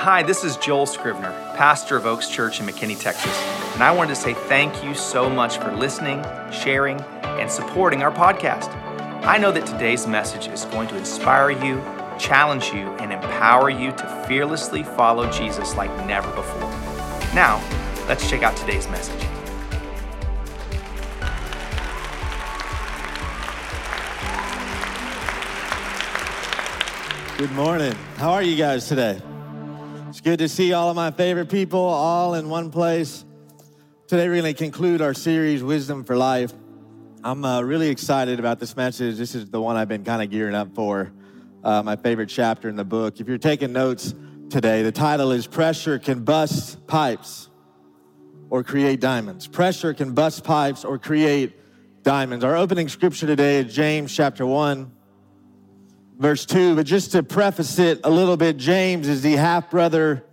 Hi, this is Joel Scrivener, pastor of Oaks Church in McKinney, Texas, and I wanted to say thank you so much for listening, sharing, and supporting our podcast. I know that today's message is going to inspire you, challenge you, and empower you to fearlessly follow Jesus like never before. Now, let's check out today's message. Good morning. How are you guys today? It's good to see all of my favorite people all in one place. Today, we're going to conclude our series, Wisdom for Life. I'm uh, really excited about this message. This is the one I've been kind of gearing up for, uh, my favorite chapter in the book. If you're taking notes today, the title is Pressure Can Bust Pipes or Create Diamonds. Pressure can bust pipes or create diamonds. Our opening scripture today is James chapter 1 verse 2. But just to preface it a little bit, James is the half brother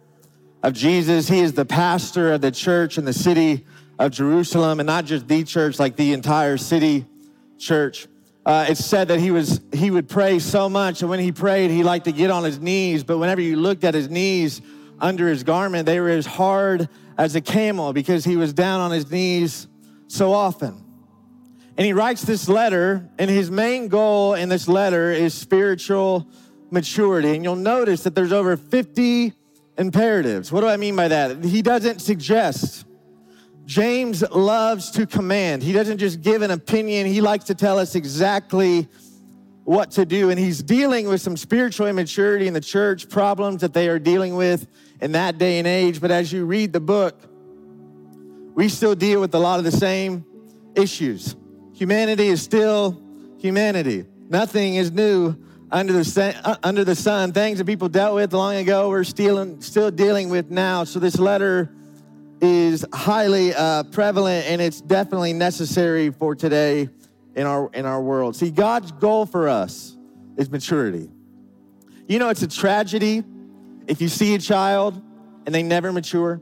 of Jesus. He is the pastor of the church in the city of Jerusalem, and not just the church, like the entire city church. Uh, it's said that he was he would pray so much, and when he prayed, he liked to get on his knees. But whenever you looked at his knees under his garment, they were as hard as a camel because he was down on his knees so often. And he writes this letter, and his main goal in this letter is spiritual maturity. And you'll notice that there's over 50 imperatives. What do I mean by that? He doesn't suggest. James loves to command. He doesn't just give an opinion, he likes to tell us exactly what to do. And he's dealing with some spiritual immaturity in the church, problems that they are dealing with in that day and age. But as you read the book, we still deal with a lot of the same issues. Humanity is still humanity. Nothing is new under the, uh, under the sun. Things that people dealt with long ago, we're still, still dealing with now. So this letter is highly uh, prevalent and it's definitely necessary for today in our, in our world. See, God's goal for us is maturity. You know, it's a tragedy if you see a child and they never mature.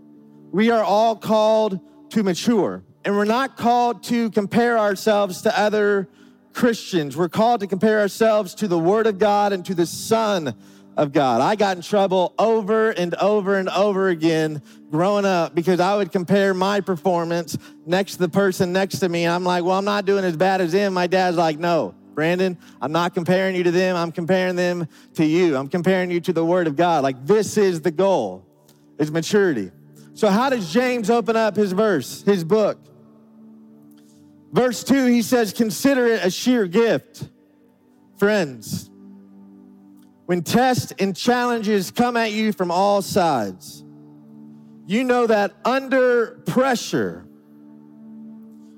We are all called to mature. And we're not called to compare ourselves to other Christians. We're called to compare ourselves to the Word of God and to the Son of God. I got in trouble over and over and over again growing up because I would compare my performance next to the person next to me. And I'm like, well, I'm not doing as bad as him. My dad's like, no, Brandon, I'm not comparing you to them. I'm comparing them to you. I'm comparing you to the Word of God. Like, this is the goal, is maturity. So, how does James open up his verse, his book? Verse 2, he says, Consider it a sheer gift, friends. When tests and challenges come at you from all sides, you know that under pressure,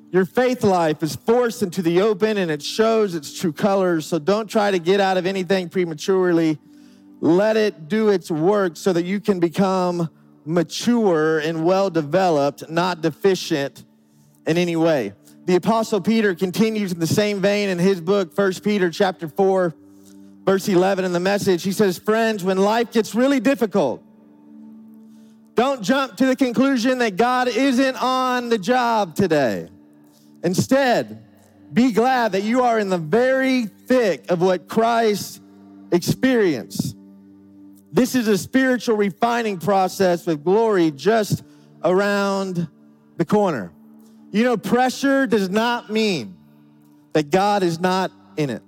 your faith life is forced into the open and it shows its true colors. So don't try to get out of anything prematurely. Let it do its work so that you can become mature and well developed, not deficient in any way the apostle Peter continues in the same vein in his book, 1 Peter chapter 4, verse 11 in the message. He says, Friends, when life gets really difficult, don't jump to the conclusion that God isn't on the job today. Instead, be glad that you are in the very thick of what Christ experienced. This is a spiritual refining process with glory just around the corner. You know, pressure does not mean that God is not in it.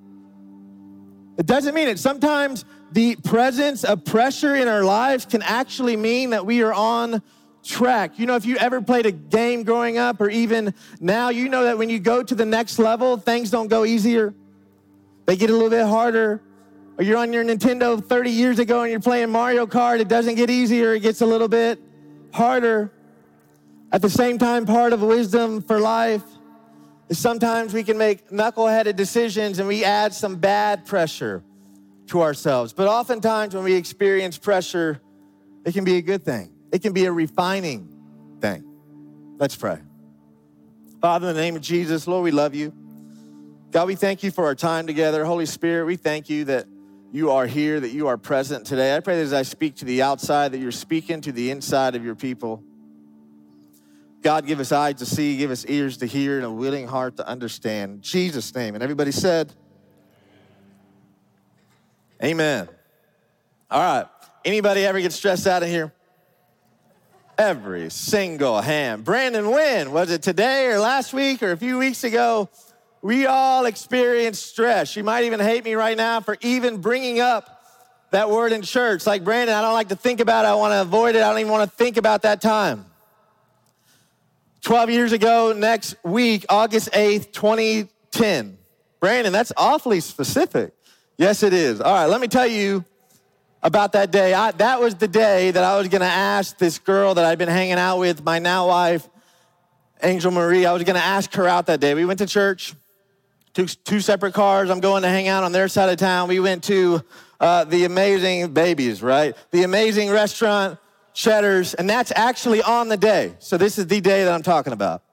It doesn't mean it. Sometimes the presence of pressure in our lives can actually mean that we are on track. You know, if you ever played a game growing up or even now, you know that when you go to the next level, things don't go easier. They get a little bit harder. Or you're on your Nintendo 30 years ago and you're playing Mario Kart, it doesn't get easier, it gets a little bit harder. At the same time, part of wisdom for life is sometimes we can make knuckleheaded decisions and we add some bad pressure to ourselves. But oftentimes, when we experience pressure, it can be a good thing, it can be a refining thing. Let's pray. Father, in the name of Jesus, Lord, we love you. God, we thank you for our time together. Holy Spirit, we thank you that you are here, that you are present today. I pray that as I speak to the outside, that you're speaking to the inside of your people. God, give us eyes to see, give us ears to hear, and a willing heart to understand. In Jesus' name. And everybody said, Amen. All right. Anybody ever get stressed out of here? Every single hand. Brandon, when? Was it today or last week or a few weeks ago? We all experience stress. You might even hate me right now for even bringing up that word in church. Like, Brandon, I don't like to think about it. I want to avoid it. I don't even want to think about that time. 12 years ago, next week, August 8th, 2010. Brandon, that's awfully specific. Yes, it is. All right, let me tell you about that day. I, that was the day that I was going to ask this girl that I'd been hanging out with, my now wife, Angel Marie. I was going to ask her out that day. We went to church, took two separate cars. I'm going to hang out on their side of town. We went to uh, the amazing babies, right? The amazing restaurant, Cheddar's, and that's actually on the day. So this is the day that I'm talking about.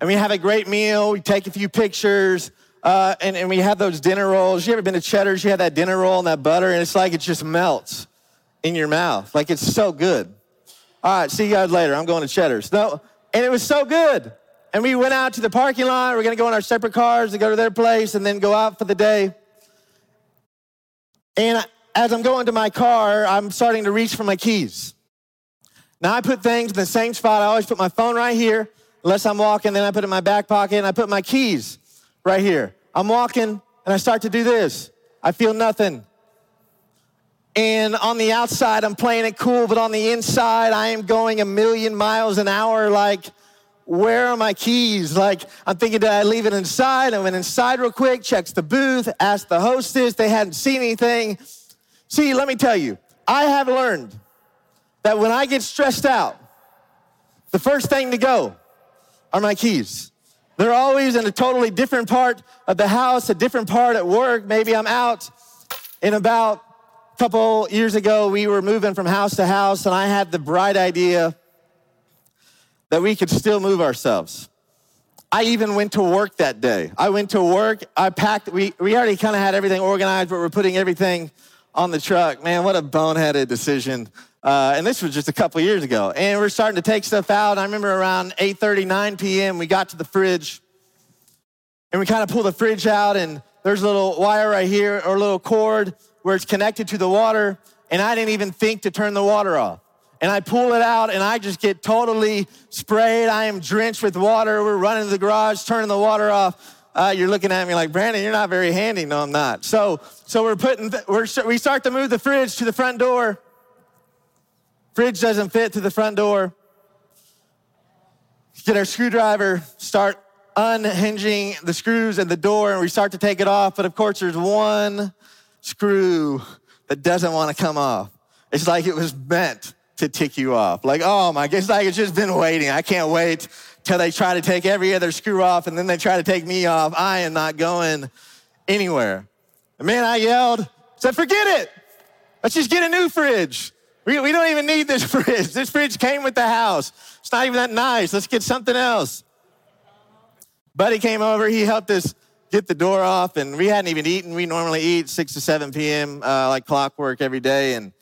And we have a great meal. We take a few pictures. Uh, and, and we have those dinner rolls. You ever been to Cheddar's? You have that dinner roll and that butter, and it's like it just melts in your mouth. Like it's so good. All right, see you guys later. I'm going to Cheddar's. No, and it was so good. And we went out to the parking lot. We're to go in our separate cars and go to their place and then go out for the day. And as I'm going to my car, I'm starting to reach for my keys. Now I put things in the same spot. I always put my phone right here, unless I'm walking. Then I put it in my back pocket and I put my keys right here. I'm walking and I start to do this. I feel nothing. And on the outside, I'm playing it cool, but on the inside, I am going a million miles an hour. Like, where are my keys? Like, I'm thinking, did I leave it inside? I went inside real quick, checks the booth, asked the hostess. They hadn't seen anything. See, let me tell you, I have learned that when I get stressed out, the first thing to go are my keys. They're always in a totally different part of the house, a different part at work. Maybe I'm out in about a couple years ago, we were moving from house to house, and I had the bright idea that we could still move ourselves. I even went to work that day. I went to work, I packed, we, we already kind of had everything organized, but we're putting everything on the truck. Man, what a boneheaded decision. Uh, and this was just a couple years ago. And we're starting to take stuff out. I remember around 8:30, 9 p.m., we got to the fridge, and we kind of pull the fridge out, and there's a little wire right here, or a little cord where it's connected to the water, and I didn't even think to turn the water off. And I pull it out, and I just get totally sprayed. I am drenched with water. We're running to the garage, turning the water off. Uh, you're looking at me like, Brandon, you're not very handy. No, I'm not. So, so we're putting, we're, we start to move the fridge to the front door. Fridge doesn't fit to the front door. Get our screwdriver, start unhinging the screws in the door, and we start to take it off. But of course, there's one screw that doesn't want to come off. It's like it was meant to tick you off. Like, oh my, it's like it's just been waiting. I can't wait till they try to take every other screw off and then they try to take me off. I am not going anywhere. And man, I yelled, said, forget it. Let's just get a new fridge. We, we don't even need this fridge. This fridge came with the house. It's not even that nice. Let's get something else. Buddy came over. He helped us get the door off, and we hadn't even eaten. We normally eat 6 to 7 p.m., uh, like clockwork every day. And,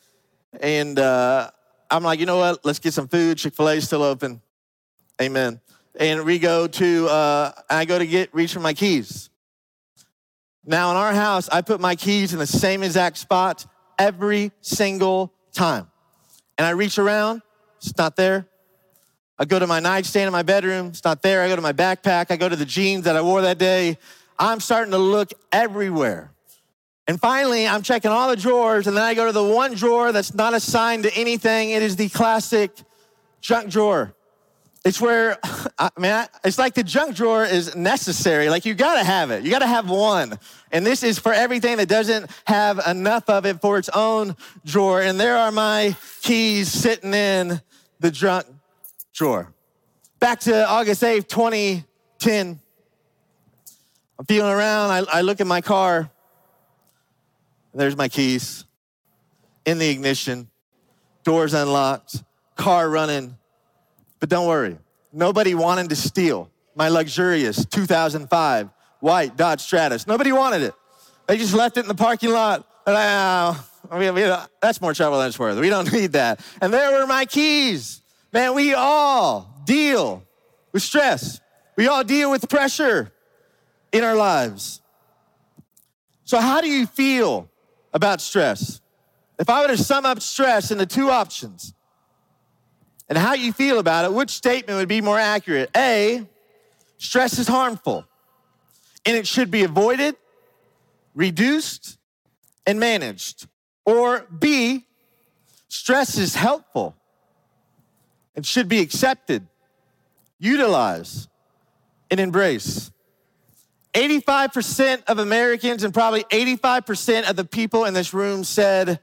and uh, I'm like, you know what? Let's get some food. Chick fil A still open. Amen. And we go to, uh, I go to get, reach for my keys. Now, in our house, I put my keys in the same exact spot every single time. And I reach around, it's not there. I go to my nightstand in my bedroom, it's not there. I go to my backpack, I go to the jeans that I wore that day. I'm starting to look everywhere. And finally, I'm checking all the drawers, and then I go to the one drawer that's not assigned to anything. It is the classic junk drawer. It's where, I mean, it's like the junk drawer is necessary. Like you gotta have it. You gotta have one. And this is for everything that doesn't have enough of it for its own drawer. And there are my keys sitting in the junk drawer. Back to August 8th, 2010. I'm feeling around. I, I look at my car. There's my keys in the ignition, doors unlocked, car running. But don't worry, nobody wanted to steal my luxurious 2005 white Dodge Stratus. Nobody wanted it. They just left it in the parking lot. And I, uh, we, we, that's more trouble than it's worth. We don't need that. And there were my keys. Man, we all deal with stress. We all deal with pressure in our lives. So, how do you feel about stress? If I were to sum up stress into two options and how you feel about it, which statement would be more accurate? A, stress is harmful and it should be avoided, reduced, and managed. Or B, stress is helpful and should be accepted, utilized, and embraced. 85% of Americans and probably 85% of the people in this room said,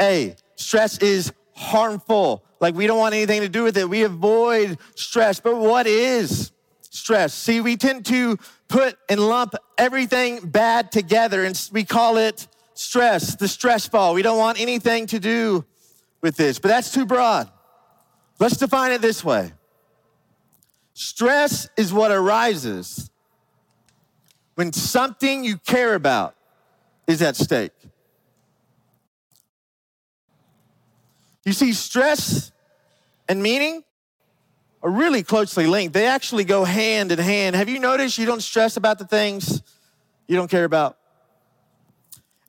A, stress is harmful. Like we don't want anything to do with it. We avoid stress. But what is stress? See, we tend to put and lump everything bad together and we call it stress, the stress ball. We don't want anything to do with this, but that's too broad. Let's define it this way stress is what arises when something you care about is at stake. You see, stress and meaning are really closely linked. They actually go hand in hand. Have you noticed you don't stress about the things you don't care about?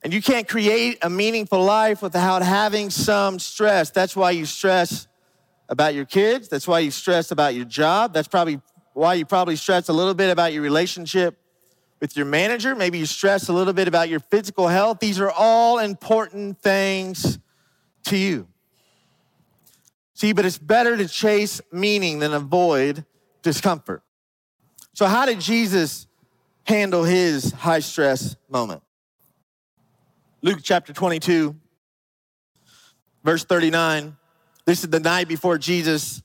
And you can't create a meaningful life without having some stress. That's why you stress about your kids. That's why you stress about your job. That's probably why you probably stress a little bit about your relationship with your manager. Maybe you stress a little bit about your physical health. These are all important things to you. See, but it's better to chase meaning than avoid discomfort. So, how did Jesus handle his high stress moment? Luke chapter 22, verse 39. This is the night before Jesus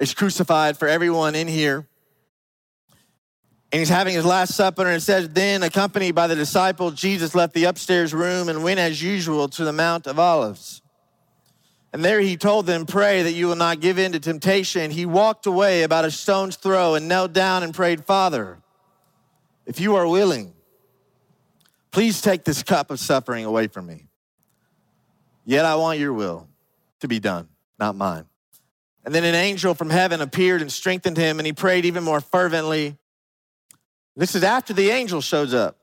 is crucified for everyone in here and he's having his last supper and it says then accompanied by the disciples jesus left the upstairs room and went as usual to the mount of olives and there he told them pray that you will not give in to temptation. He walked away about a stone's throw and knelt down and prayed father if you are willing please take this cup of suffering away from me. Yet i want your will to be done not mine. And then an angel from heaven appeared and strengthened him and he prayed even more fervently. This is after the angel shows up.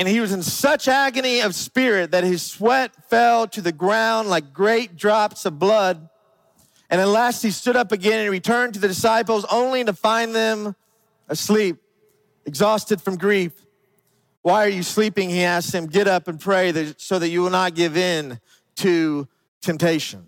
And he was in such agony of spirit that his sweat fell to the ground like great drops of blood. And at last he stood up again and returned to the disciples only to find them asleep, exhausted from grief. Why are you sleeping? He asked them. Get up and pray so that you will not give in to temptation.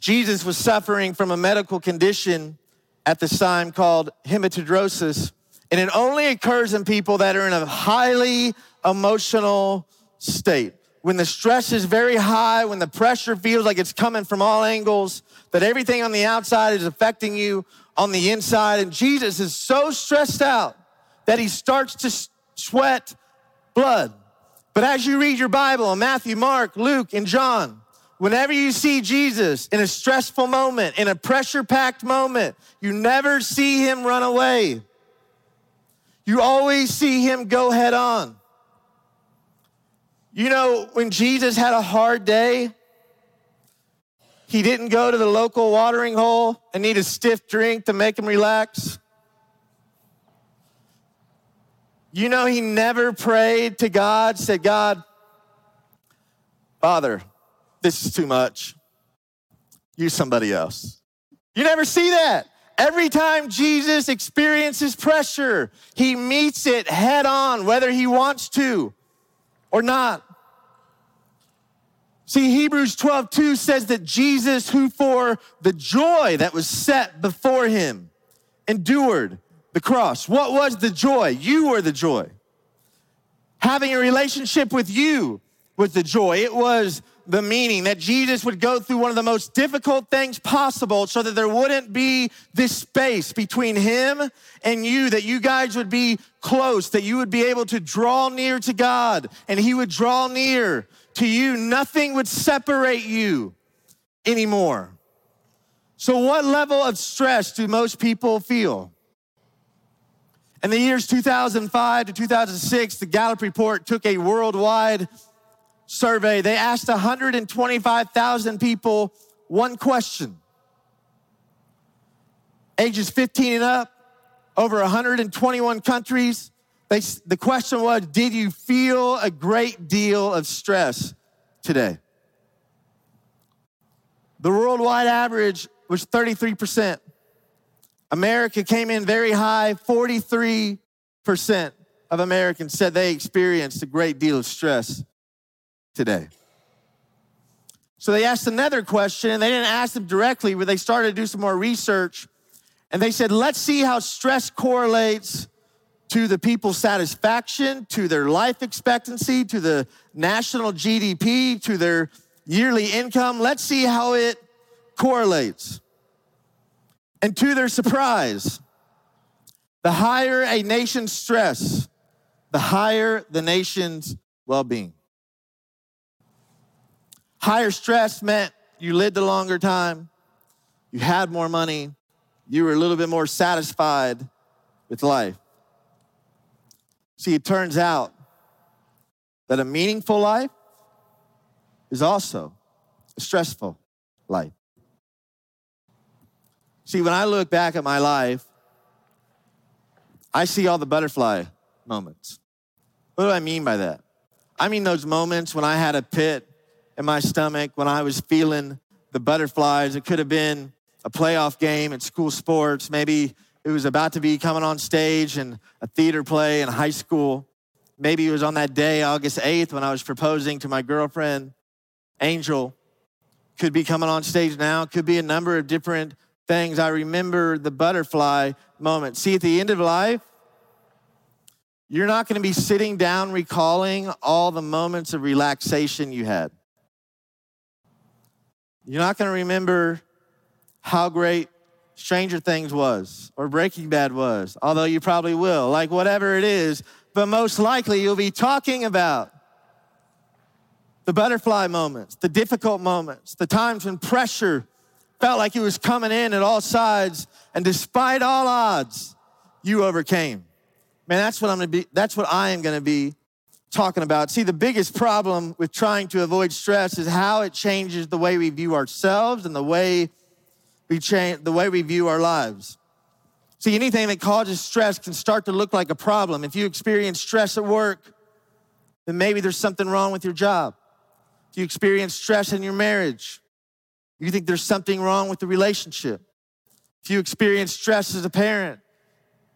Jesus was suffering from a medical condition at this time called hematidrosis and it only occurs in people that are in a highly emotional state. When the stress is very high, when the pressure feels like it's coming from all angles, that everything on the outside is affecting you on the inside. And Jesus is so stressed out that he starts to sweat blood. But as you read your Bible in Matthew, Mark, Luke, and John, whenever you see Jesus in a stressful moment, in a pressure packed moment, you never see him run away. You always see him go head on. You know, when Jesus had a hard day, he didn't go to the local watering hole and need a stiff drink to make him relax. You know, he never prayed to God, said, God, Father, this is too much. Use somebody else. You never see that. Every time Jesus experiences pressure, he meets it head on, whether he wants to or not. See, Hebrews 12, 2 says that Jesus, who for the joy that was set before him, endured the cross. What was the joy? You were the joy. Having a relationship with you was the joy. It was the meaning that Jesus would go through one of the most difficult things possible so that there wouldn't be this space between him and you, that you guys would be close, that you would be able to draw near to God and he would draw near to you. Nothing would separate you anymore. So, what level of stress do most people feel? In the years 2005 to 2006, the Gallup report took a worldwide survey, they asked 125,000 people one question. Ages 15 and up, over 121 countries. They, the question was Did you feel a great deal of stress today. The worldwide average was 33%. America came in very high, 43% of Americans said they experienced a great deal of stress today. So they asked another question, and they didn't ask them directly, but they started to do some more research. And they said, let's see how stress correlates to the people's satisfaction, to their life expectancy, to the national GDP, to their yearly income. Let's see how it correlates. And to their surprise, the higher a nation's stress, the higher the nation's well being. Higher stress meant you lived a longer time, you had more money, you were a little bit more satisfied with life. See, it turns out that a meaningful life is also a stressful life. See, when I look back at my life, I see all the butterfly moments. What do I mean by that? I mean those moments when I had a pit in my stomach when I was feeling the butterflies. It could have been a playoff game at school sports. Maybe it was about to be coming on stage in a theater play in high school. Maybe it was on that day, August 8th, when I was proposing to my girlfriend, Angel. Could be coming on stage now. Could be a number of different things. I remember the butterfly moment. See, at the end of life, you're not going to be sitting down recalling all the moments of relaxation you had. You're not going to remember how great Stranger Things was or Breaking Bad was, although you probably will, like whatever it is. But most likely you'll be talking about the butterfly moments, the difficult moments, the times when pressure felt like it was coming in at all sides, and despite all odds, you overcame. Man, that's what I'm gonna be, that's what I am gonna be talking about. See, the biggest problem with trying to avoid stress is how it changes the way we view ourselves and the way we change the way we view our lives. See, anything that causes stress can start to look like a problem. If you experience stress at work, then maybe there's something wrong with your job. If you experience stress in your marriage, you think there's something wrong with the relationship. If you experience stress as a parent,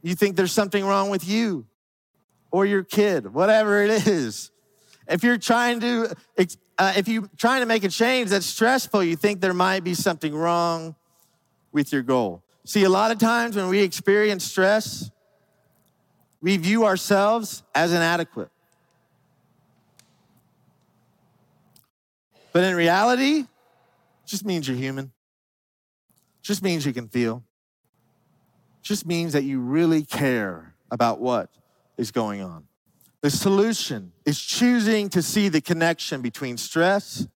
you think there's something wrong with you or your kid, whatever it is. If you're trying to, uh, if you're trying to make a change that's stressful, you think there might be something wrong with your goal. See, a lot of times when we experience stress, we view ourselves as inadequate. But in reality, it just means you're human. Just means you can feel. Just means that you really care about what is going on. The solution is choosing to see the connection between stress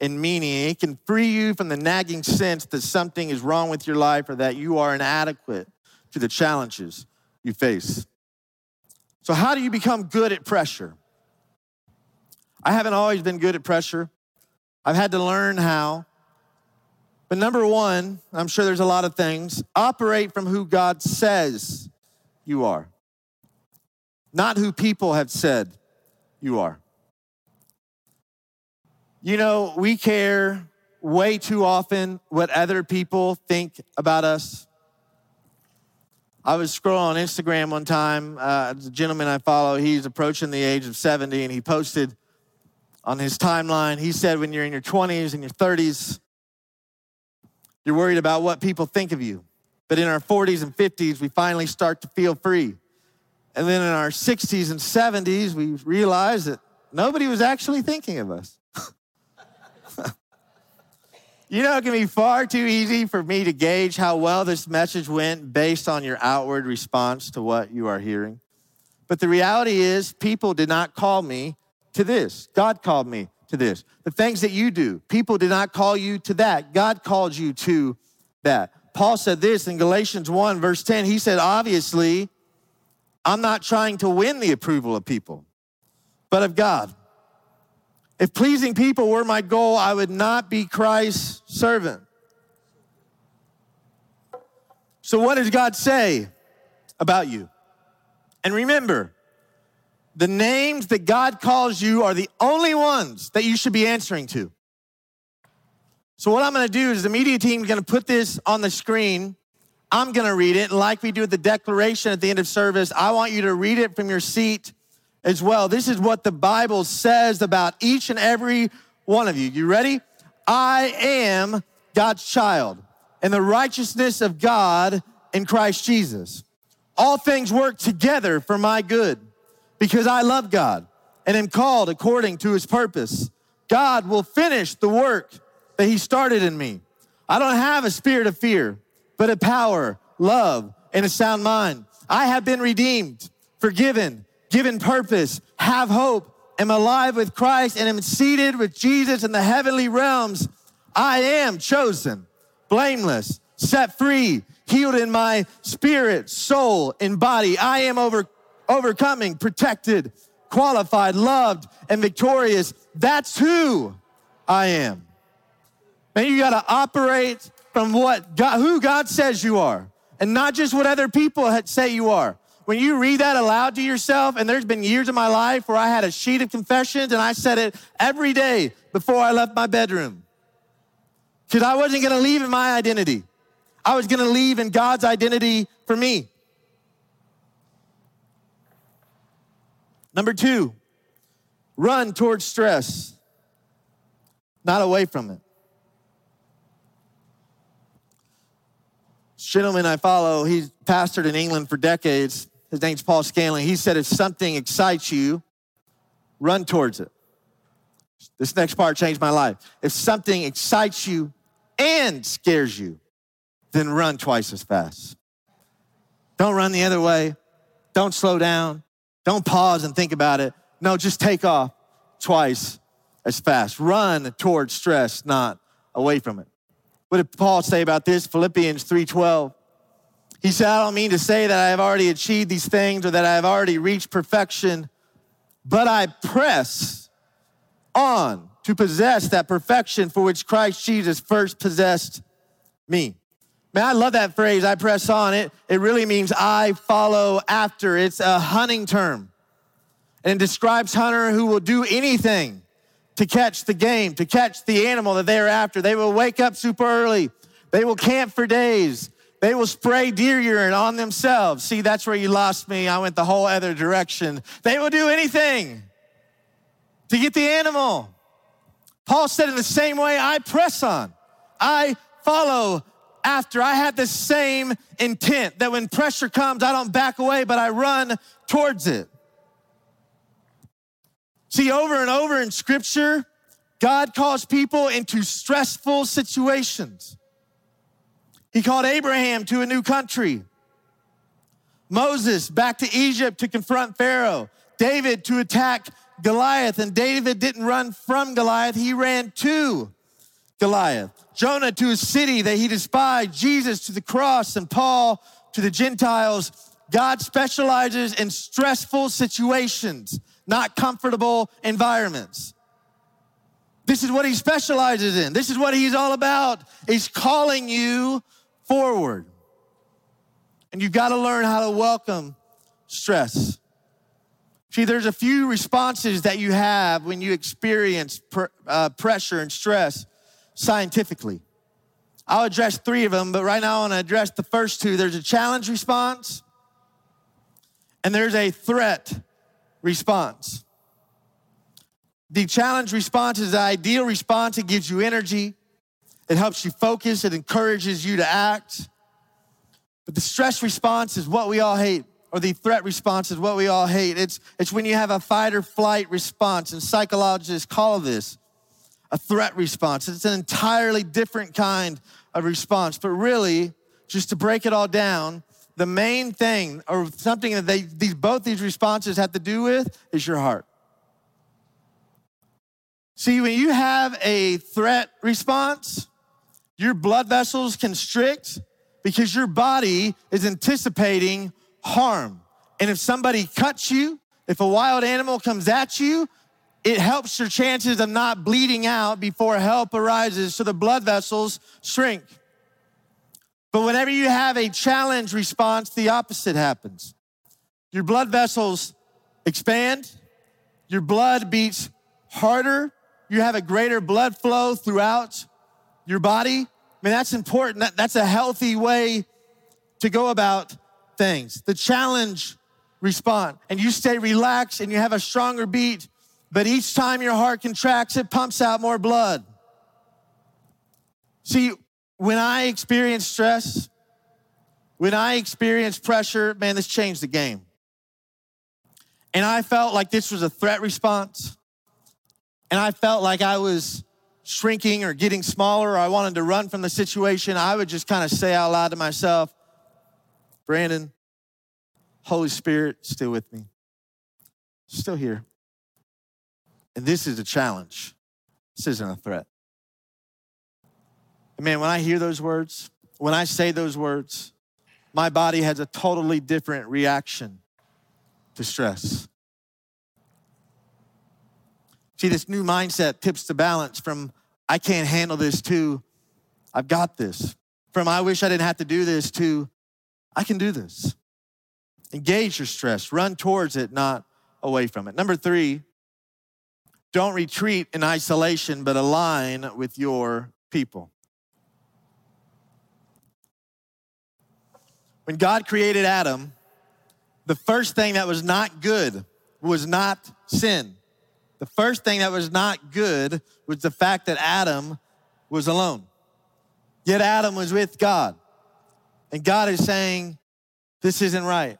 and meaning. It can free you from the nagging sense that something is wrong with your life or that you are inadequate to the challenges you face. So, how do you become good at pressure? I haven't always been good at pressure. I've had to learn how. But number one, I'm sure there's a lot of things, operate from who God says you are not who people have said you are. You know, we care way too often what other people think about us. I was scrolling on Instagram one time. Uh, the gentleman I follow, he's approaching the age of 70, and he posted on his timeline, he said, when you're in your 20s and your 30s, you're worried about what people think of you. But in our 40s and 50s, we finally start to feel free. And then in our 60s and 70s, we realized that nobody was actually thinking of us. you know, it can be far too easy for me to gauge how well this message went based on your outward response to what you are hearing. But the reality is, people did not call me to this. God called me to this. The things that you do, people did not call you to that. God called you to that. Paul said this in Galatians 1, verse 10. He said, obviously, I'm not trying to win the approval of people, but of God. If pleasing people were my goal, I would not be Christ's servant. So, what does God say about you? And remember, the names that God calls you are the only ones that you should be answering to. So, what I'm gonna do is the media team is gonna put this on the screen. I'm gonna read it. And like we do at the declaration at the end of service, I want you to read it from your seat as well. This is what the Bible says about each and every one of you. You ready? I am God's child and the righteousness of God in Christ Jesus. All things work together for my good because I love God and am called according to his purpose. God will finish the work that he started in me. I don't have a spirit of fear, but a power, love, and a sound mind. I have been redeemed, forgiven, given purpose, have hope, am alive with Christ, and am seated with Jesus in the heavenly realms. I am chosen, blameless, set free, healed in my spirit, soul, and body. I am over, overcoming, protected, qualified, loved, and victorious. That's who I am. And you got to operate from what God, who God says you are, and not just what other people say you are. When you read that aloud to yourself, and there's been years of my life where I had a sheet of confessions and I said it every day before I left my bedroom. Because I wasn't going to leave in my identity. I was going to leave in God's identity for me. Number two, run towards stress, not away from it. Gentleman I follow, he's pastored in England for decades. His name's Paul Scanlon. He said, if something excites you, run towards it. This next part changed my life. If something excites you and scares you, then run twice as fast. Don't run the other way. Don't slow down. Don't pause and think about it. No, just take off twice as fast. Run towards stress, not away from it. What did Paul say about this? Philippians 3:12. He said, I don't mean to say that I have already achieved these things or that I have already reached perfection, but I press on to possess that perfection for which Christ Jesus first possessed me. Man, I love that phrase, I press on. It, it really means I follow after. It's a hunting term. And it describes hunter who will do anything to catch the game, to catch the animal that they are after. They will wake up super early. They will camp for days. They will spray deer urine on themselves. See, that's where you lost me. I went the whole other direction. They will do anything to get the animal. Paul said, in the same way, I press on. I follow after. I have the same intent that when pressure comes, I don't back away, but I run towards it. See, over and over in scripture, God calls people into stressful situations. He called Abraham to a new country, Moses back to Egypt to confront Pharaoh, David to attack Goliath. And David didn't run from Goliath, he ran to Goliath. Jonah to a city that he despised, Jesus to the cross, and Paul to the Gentiles. God specializes in stressful situations not comfortable environments. This is what he specializes in. This is what he's all about. He's calling you forward. And you've got to learn how to welcome stress. See, there's a few responses that you have when you experience pr- uh, pressure and stress scientifically. I'll address three of them, but right now I want to address the first two. There's a challenge response, and there's a threat response. The challenge response is the ideal response. It gives you energy. It helps you focus. It encourages you to act. But the stress response is what we all hate, or the threat response is what we all hate. It's, it's when you have a fight or flight response, and psychologists call this a threat response. It's an entirely different kind of response. But really, just to break it all down, the main thing or something that they these both these responses have to do with is your heart. See, when you have a threat response, your blood vessels constrict because your body is anticipating harm. And if somebody cuts you, if a wild animal comes at you, it helps your chances of not bleeding out before help arises so the blood vessels shrink. But whenever you have a challenge response, the opposite happens. Your blood vessels expand, your blood beats harder, you have a greater blood flow throughout your body. I mean, that's important. That, that's a healthy way to go about things. The challenge respond, and you stay relaxed and you have a stronger beat, but each time your heart contracts, it pumps out more blood. See, when I experience stress, when I experience pressure, man, this changed the game. And I felt like this was a threat response. And I felt like I was shrinking or getting smaller or I wanted to run from the situation. I would just kind of say out loud to myself, Brandon, Holy Spirit, still with me, still here. And this is a challenge. This isn't a threat. Man, when I hear those words, when I say those words, my body has a totally different reaction to stress. See, this new mindset tips the balance from I can't handle this to I've got this. From I wish I didn't have to do this to I can do this. Engage your stress, run towards it, not away from it. Number three, don't retreat in isolation, but align with your people. When God created Adam, the first thing that was not good was not sin. The first thing that was not good was the fact that Adam was alone. Yet Adam was with God. And God is saying, This isn't right.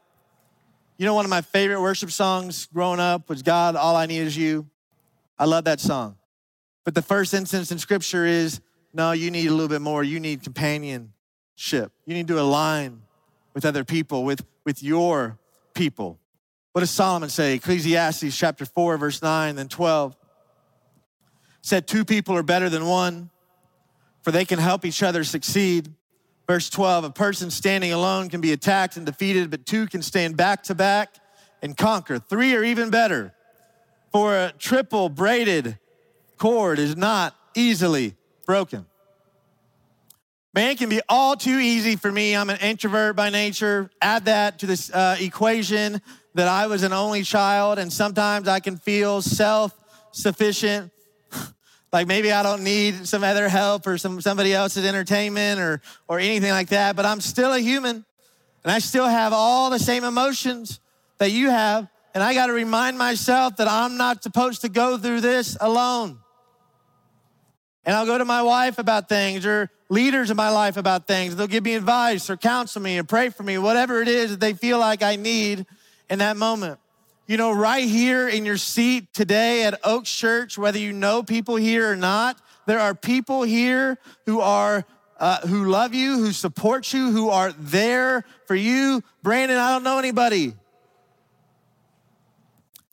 You know, one of my favorite worship songs growing up was God, All I Need Is You. I love that song. But the first instance in scripture is no, you need a little bit more. You need companionship. You need to align with other people, with, with your people. What does Solomon say? Ecclesiastes chapter 4, verse 9 and 12 said, Two people are better than one, for they can help each other succeed. Verse 12, a person standing alone can be attacked and defeated, but two can stand back to back and conquer. Three are even better, for a triple braided cord is not easily broken. Man can be all too easy for me. I'm an introvert by nature. Add that to this uh, equation that I was an only child, and sometimes I can feel self sufficient. like maybe I don't need some other help or some somebody else's entertainment or or anything like that, but I'm still a human and I still have all the same emotions that you have. And I got to remind myself that I'm not supposed to go through this alone. And I'll go to my wife about things or leaders in my life about things. They'll give me advice or counsel me and pray for me, whatever it is that they feel like I need in that moment. You know, right here in your seat today at Oaks Church, whether you know people here or not, there are people here who are uh, who love you, who support you, who are there for you. Brandon, I don't know anybody.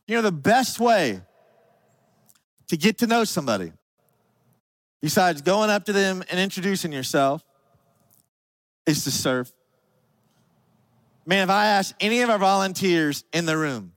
You know, the best way to get to know somebody besides going up to them and introducing yourself, is to serve. Man, if I ask any of our volunteers in the room,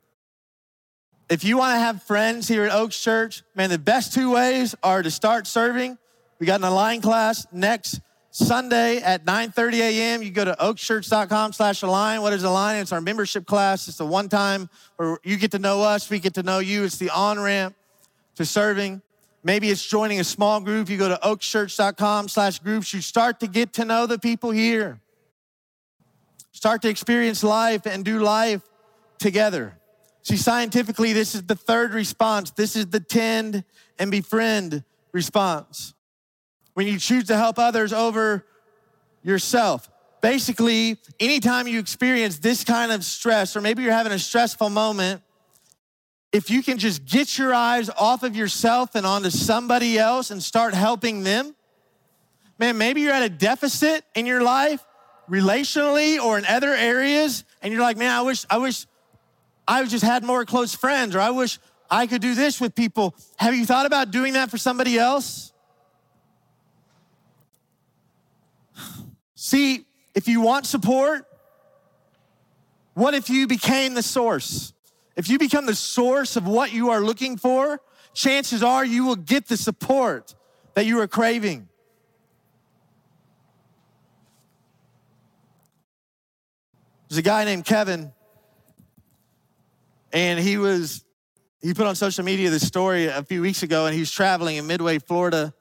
if you want to have friends here at Oaks Church, man, the best two ways are to start serving. We got an Align class next Sunday at 9:30 a.m. You go to oakschurch.com slash align. What is align? It's our membership class. It's a one-time where you get to know us, we get to know you. It's the on-ramp to serving. Maybe it's joining a small group. You go to oakschurch.com slash groups. You start to get to know the people here. Start to experience life and do life together. See, scientifically, this is the third response. This is the tend and befriend response. When you choose to help others over yourself. Basically, anytime you experience this kind of stress, or maybe you're having a stressful moment, if you can just get your eyes off of yourself and onto somebody else and start helping them, man, maybe you're at a deficit in your life, relationally or in other areas, and you're like, man, I wish, I wish I just had more close friends, or I wish I could do this with people. Have you thought about doing that for somebody else? See, if you want support, what if you became the source? If you become the source of what you are looking for, chances are you will get the support that you are craving. There's a guy named Kevin, And he was, he put on social media this story a few weeks ago, and he was traveling in Midway, Florida.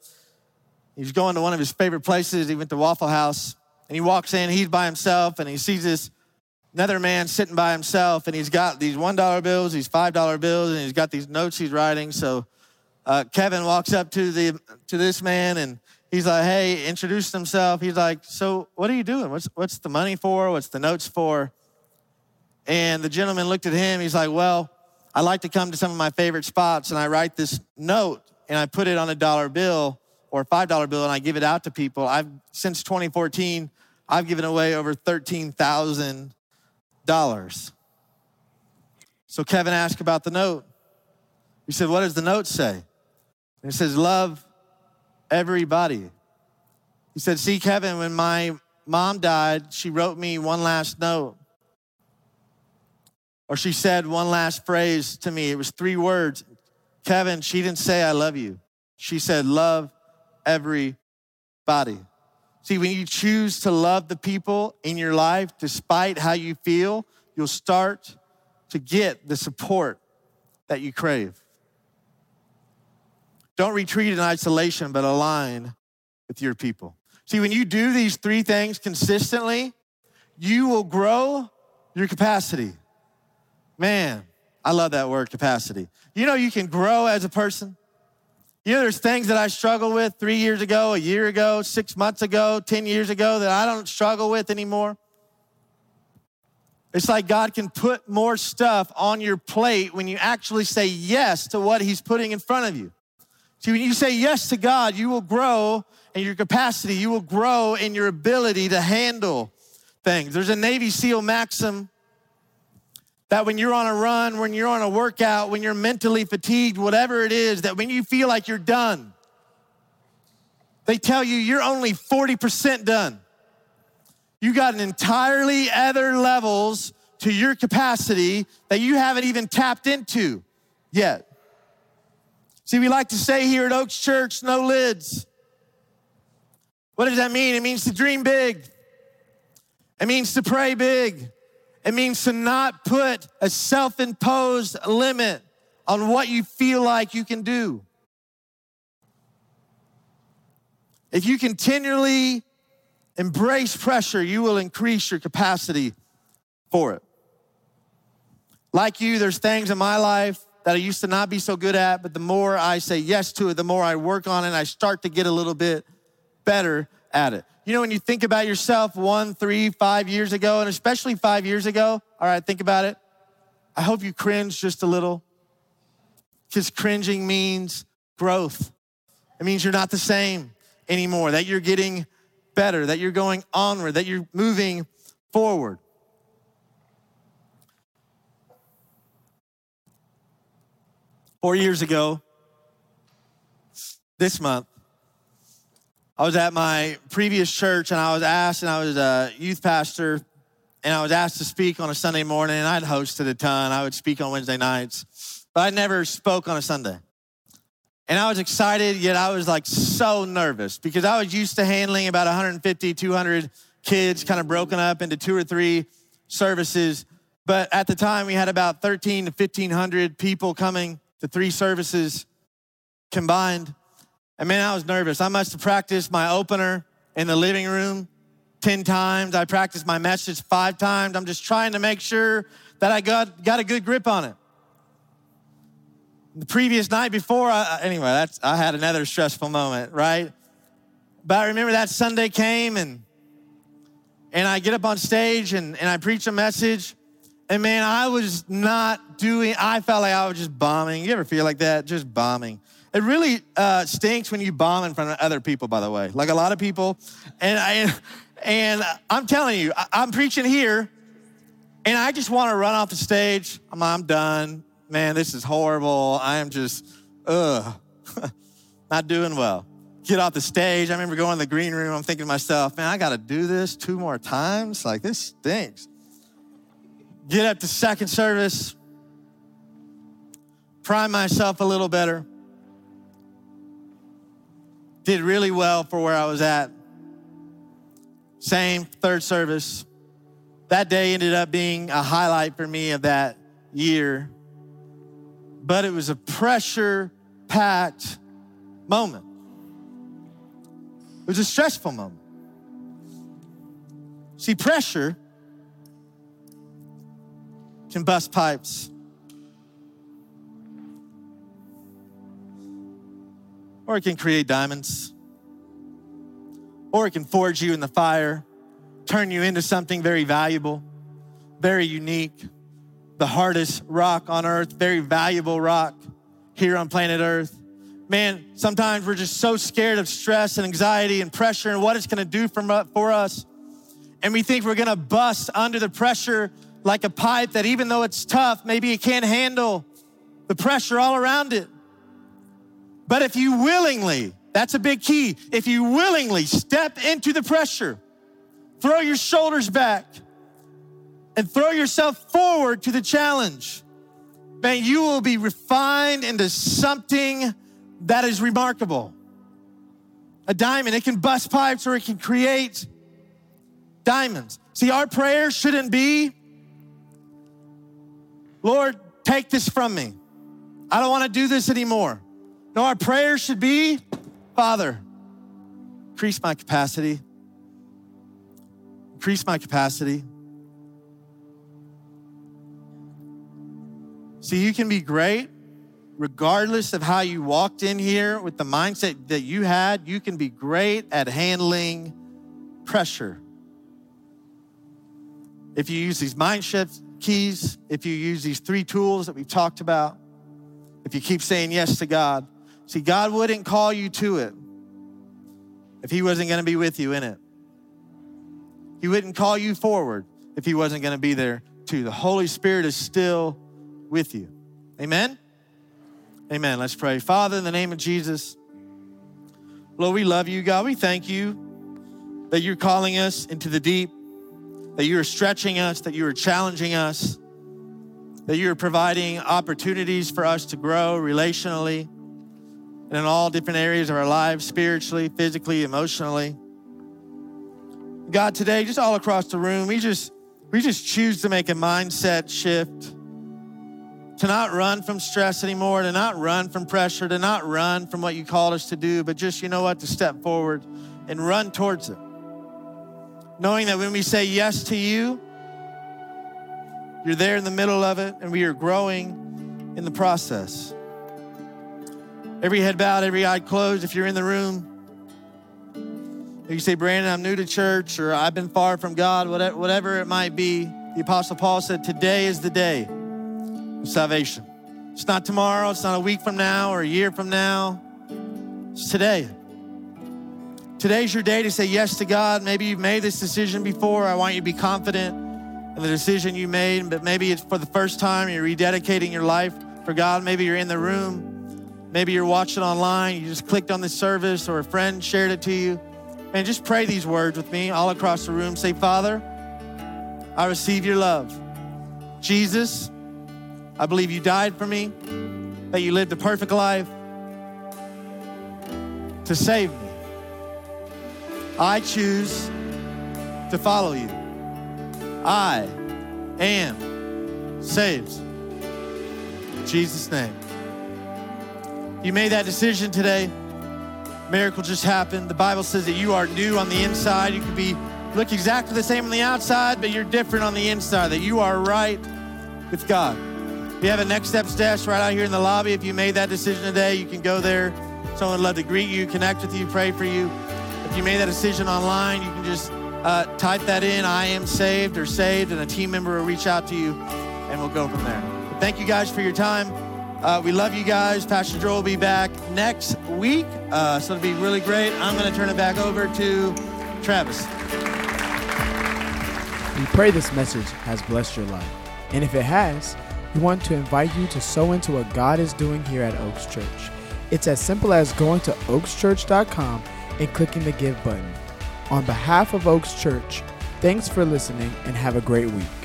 He was going to one of his favorite places. He went to Waffle House, and he walks in, he's by himself, and he sees this another man sitting by himself, and he's got these $1 bills, these $5 bills, and he's got these notes he's writing. So uh, Kevin walks up to, the, to this man, and he's like, hey, introduced himself. He's like, so what are you doing? What's, what's the money for? What's the notes for? And the gentleman looked at him. He's like, well, I like to come to some of my favorite spots, and I write this note, and I put it on a dollar bill or a $5 bill, and I give it out to people. I've, since 2014, I've given away over 13,000 dollars. So Kevin asked about the note. He said, What does the note say? And it says, Love everybody. He said, See, Kevin, when my mom died, she wrote me one last note. Or she said one last phrase to me. It was three words. Kevin, she didn't say, I love you. She said, Love everybody. See, when you choose to love the people in your life, despite how you feel, you'll start to get the support that you crave. Don't retreat in isolation, but align with your people. See, when you do these three things consistently, you will grow your capacity. Man, I love that word capacity. You know, you can grow as a person. You know, there's things that I struggled with three years ago, a year ago, six months ago, 10 years ago that I don't struggle with anymore. It's like God can put more stuff on your plate when you actually say yes to what He's putting in front of you. See, when you say yes to God, you will grow in your capacity, you will grow in your ability to handle things. There's a Navy SEAL maxim that when you're on a run, when you're on a workout, when you're mentally fatigued, whatever it is, that when you feel like you're done, they tell you you're only 40% done. You got an entirely other levels to your capacity that you haven't even tapped into yet. See, we like to say here at Oaks Church, no lids. What does that mean? It means to dream big. It means to pray big. It means to not put a self imposed limit on what you feel like you can do. If you continually embrace pressure, you will increase your capacity for it. Like you, there's things in my life that I used to not be so good at, but the more I say yes to it, the more I work on it, I start to get a little bit better at it. You know, when you think about yourself one, three, five years ago, and especially five years ago, all right, think about it. I hope you cringe just a little. Because cringing means growth. It means you're not the same anymore, that you're getting better, that you're going onward, that you're moving forward. Four years ago, this month, I was at my previous church and I was asked, and I was a youth pastor, and I was asked to speak on a Sunday morning, and I'd hosted a ton. I would speak on Wednesday nights, but I never spoke on a Sunday. And I was excited, yet I was like so nervous because I was used to handling about 150, 200 kids kind of broken up into two or three services. But at the time, we had about 13 to 1,500 people coming to three services combined. And man, I was nervous. I must have practiced my opener in the living room 10 times. I practiced my message five times. I'm just trying to make sure that I got, got a good grip on it. The previous night before, I, anyway, that's, I had another stressful moment, right? But I remember that Sunday came and and I get up on stage and, and I preach a message. And man, I was not doing, I felt like I was just bombing. You ever feel like that? Just bombing. It really uh, stinks when you bomb in front of other people, by the way. Like a lot of people. And, I, and I'm telling you, I'm preaching here, and I just want to run off the stage. I'm, I'm done. Man, this is horrible. I am just, ugh, not doing well. Get off the stage. I remember going to the green room. I'm thinking to myself, man, I got to do this two more times. Like, this stinks. Get up to second service, prime myself a little better did really well for where I was at. Same third service. That day ended up being a highlight for me of that year. but it was a pressure packed moment. It was a stressful moment. See, pressure can bust pipes. Or it can create diamonds. Or it can forge you in the fire, turn you into something very valuable, very unique, the hardest rock on earth, very valuable rock here on planet Earth. Man, sometimes we're just so scared of stress and anxiety and pressure and what it's gonna do uh, for us. And we think we're gonna bust under the pressure like a pipe that even though it's tough, maybe it can't handle the pressure all around it. But if you willingly, that's a big key, if you willingly step into the pressure, throw your shoulders back, and throw yourself forward to the challenge, man, you will be refined into something that is remarkable. A diamond, it can bust pipes or it can create diamonds. See, our prayer shouldn't be, Lord, take this from me. I don't want to do this anymore. No, our prayer should be, Father, increase my capacity. Increase my capacity. See, you can be great regardless of how you walked in here with the mindset that you had. You can be great at handling pressure. If you use these mind shift keys, if you use these three tools that we've talked about, if you keep saying yes to God, See, God wouldn't call you to it if He wasn't going to be with you in it. He wouldn't call you forward if He wasn't going to be there too. The Holy Spirit is still with you. Amen? Amen. Let's pray. Father, in the name of Jesus, Lord, we love you, God. We thank you that you're calling us into the deep, that you're stretching us, that you are challenging us, that you're providing opportunities for us to grow relationally and in all different areas of our lives, spiritually, physically, emotionally. God, today, just all across the room, we just we just choose to make a mindset shift to not run from stress anymore, to not run from pressure, to not run from what you called us to do, but just, you know what, to step forward and run towards it. Knowing that when we say yes to you, you're there in the middle of it and we are growing in the process. Every head bowed, every eye closed. If you're in the room, you say, Brandon, I'm new to church, or I've been far from God, whatever it might be. The Apostle Paul said, Today is the day of salvation. It's not tomorrow, it's not a week from now or a year from now. It's today. Today's your day to say yes to God. Maybe you've made this decision before. I want you to be confident in the decision you made, but maybe it's for the first time you're rededicating your life for God. Maybe you're in the room Maybe you're watching online, you just clicked on this service or a friend shared it to you. And just pray these words with me all across the room. Say, Father, I receive your love. Jesus, I believe you died for me, that you lived a perfect life to save me. I choose to follow you. I am saved. In Jesus' name. You made that decision today. Miracle just happened. The Bible says that you are new on the inside. You could be look exactly the same on the outside, but you're different on the inside. That you are right with God. We have a next steps desk right out here in the lobby. If you made that decision today, you can go there. Someone would love to greet you, connect with you, pray for you. If you made that decision online, you can just uh, type that in, I am saved or saved, and a team member will reach out to you and we'll go from there. But thank you guys for your time. Uh, we love you guys. Pastor Joel will be back next week, uh, so it'll be really great. I'm going to turn it back over to Travis. We pray this message has blessed your life. And if it has, we want to invite you to sow into what God is doing here at Oaks Church. It's as simple as going to oakschurch.com and clicking the Give button. On behalf of Oaks Church, thanks for listening and have a great week.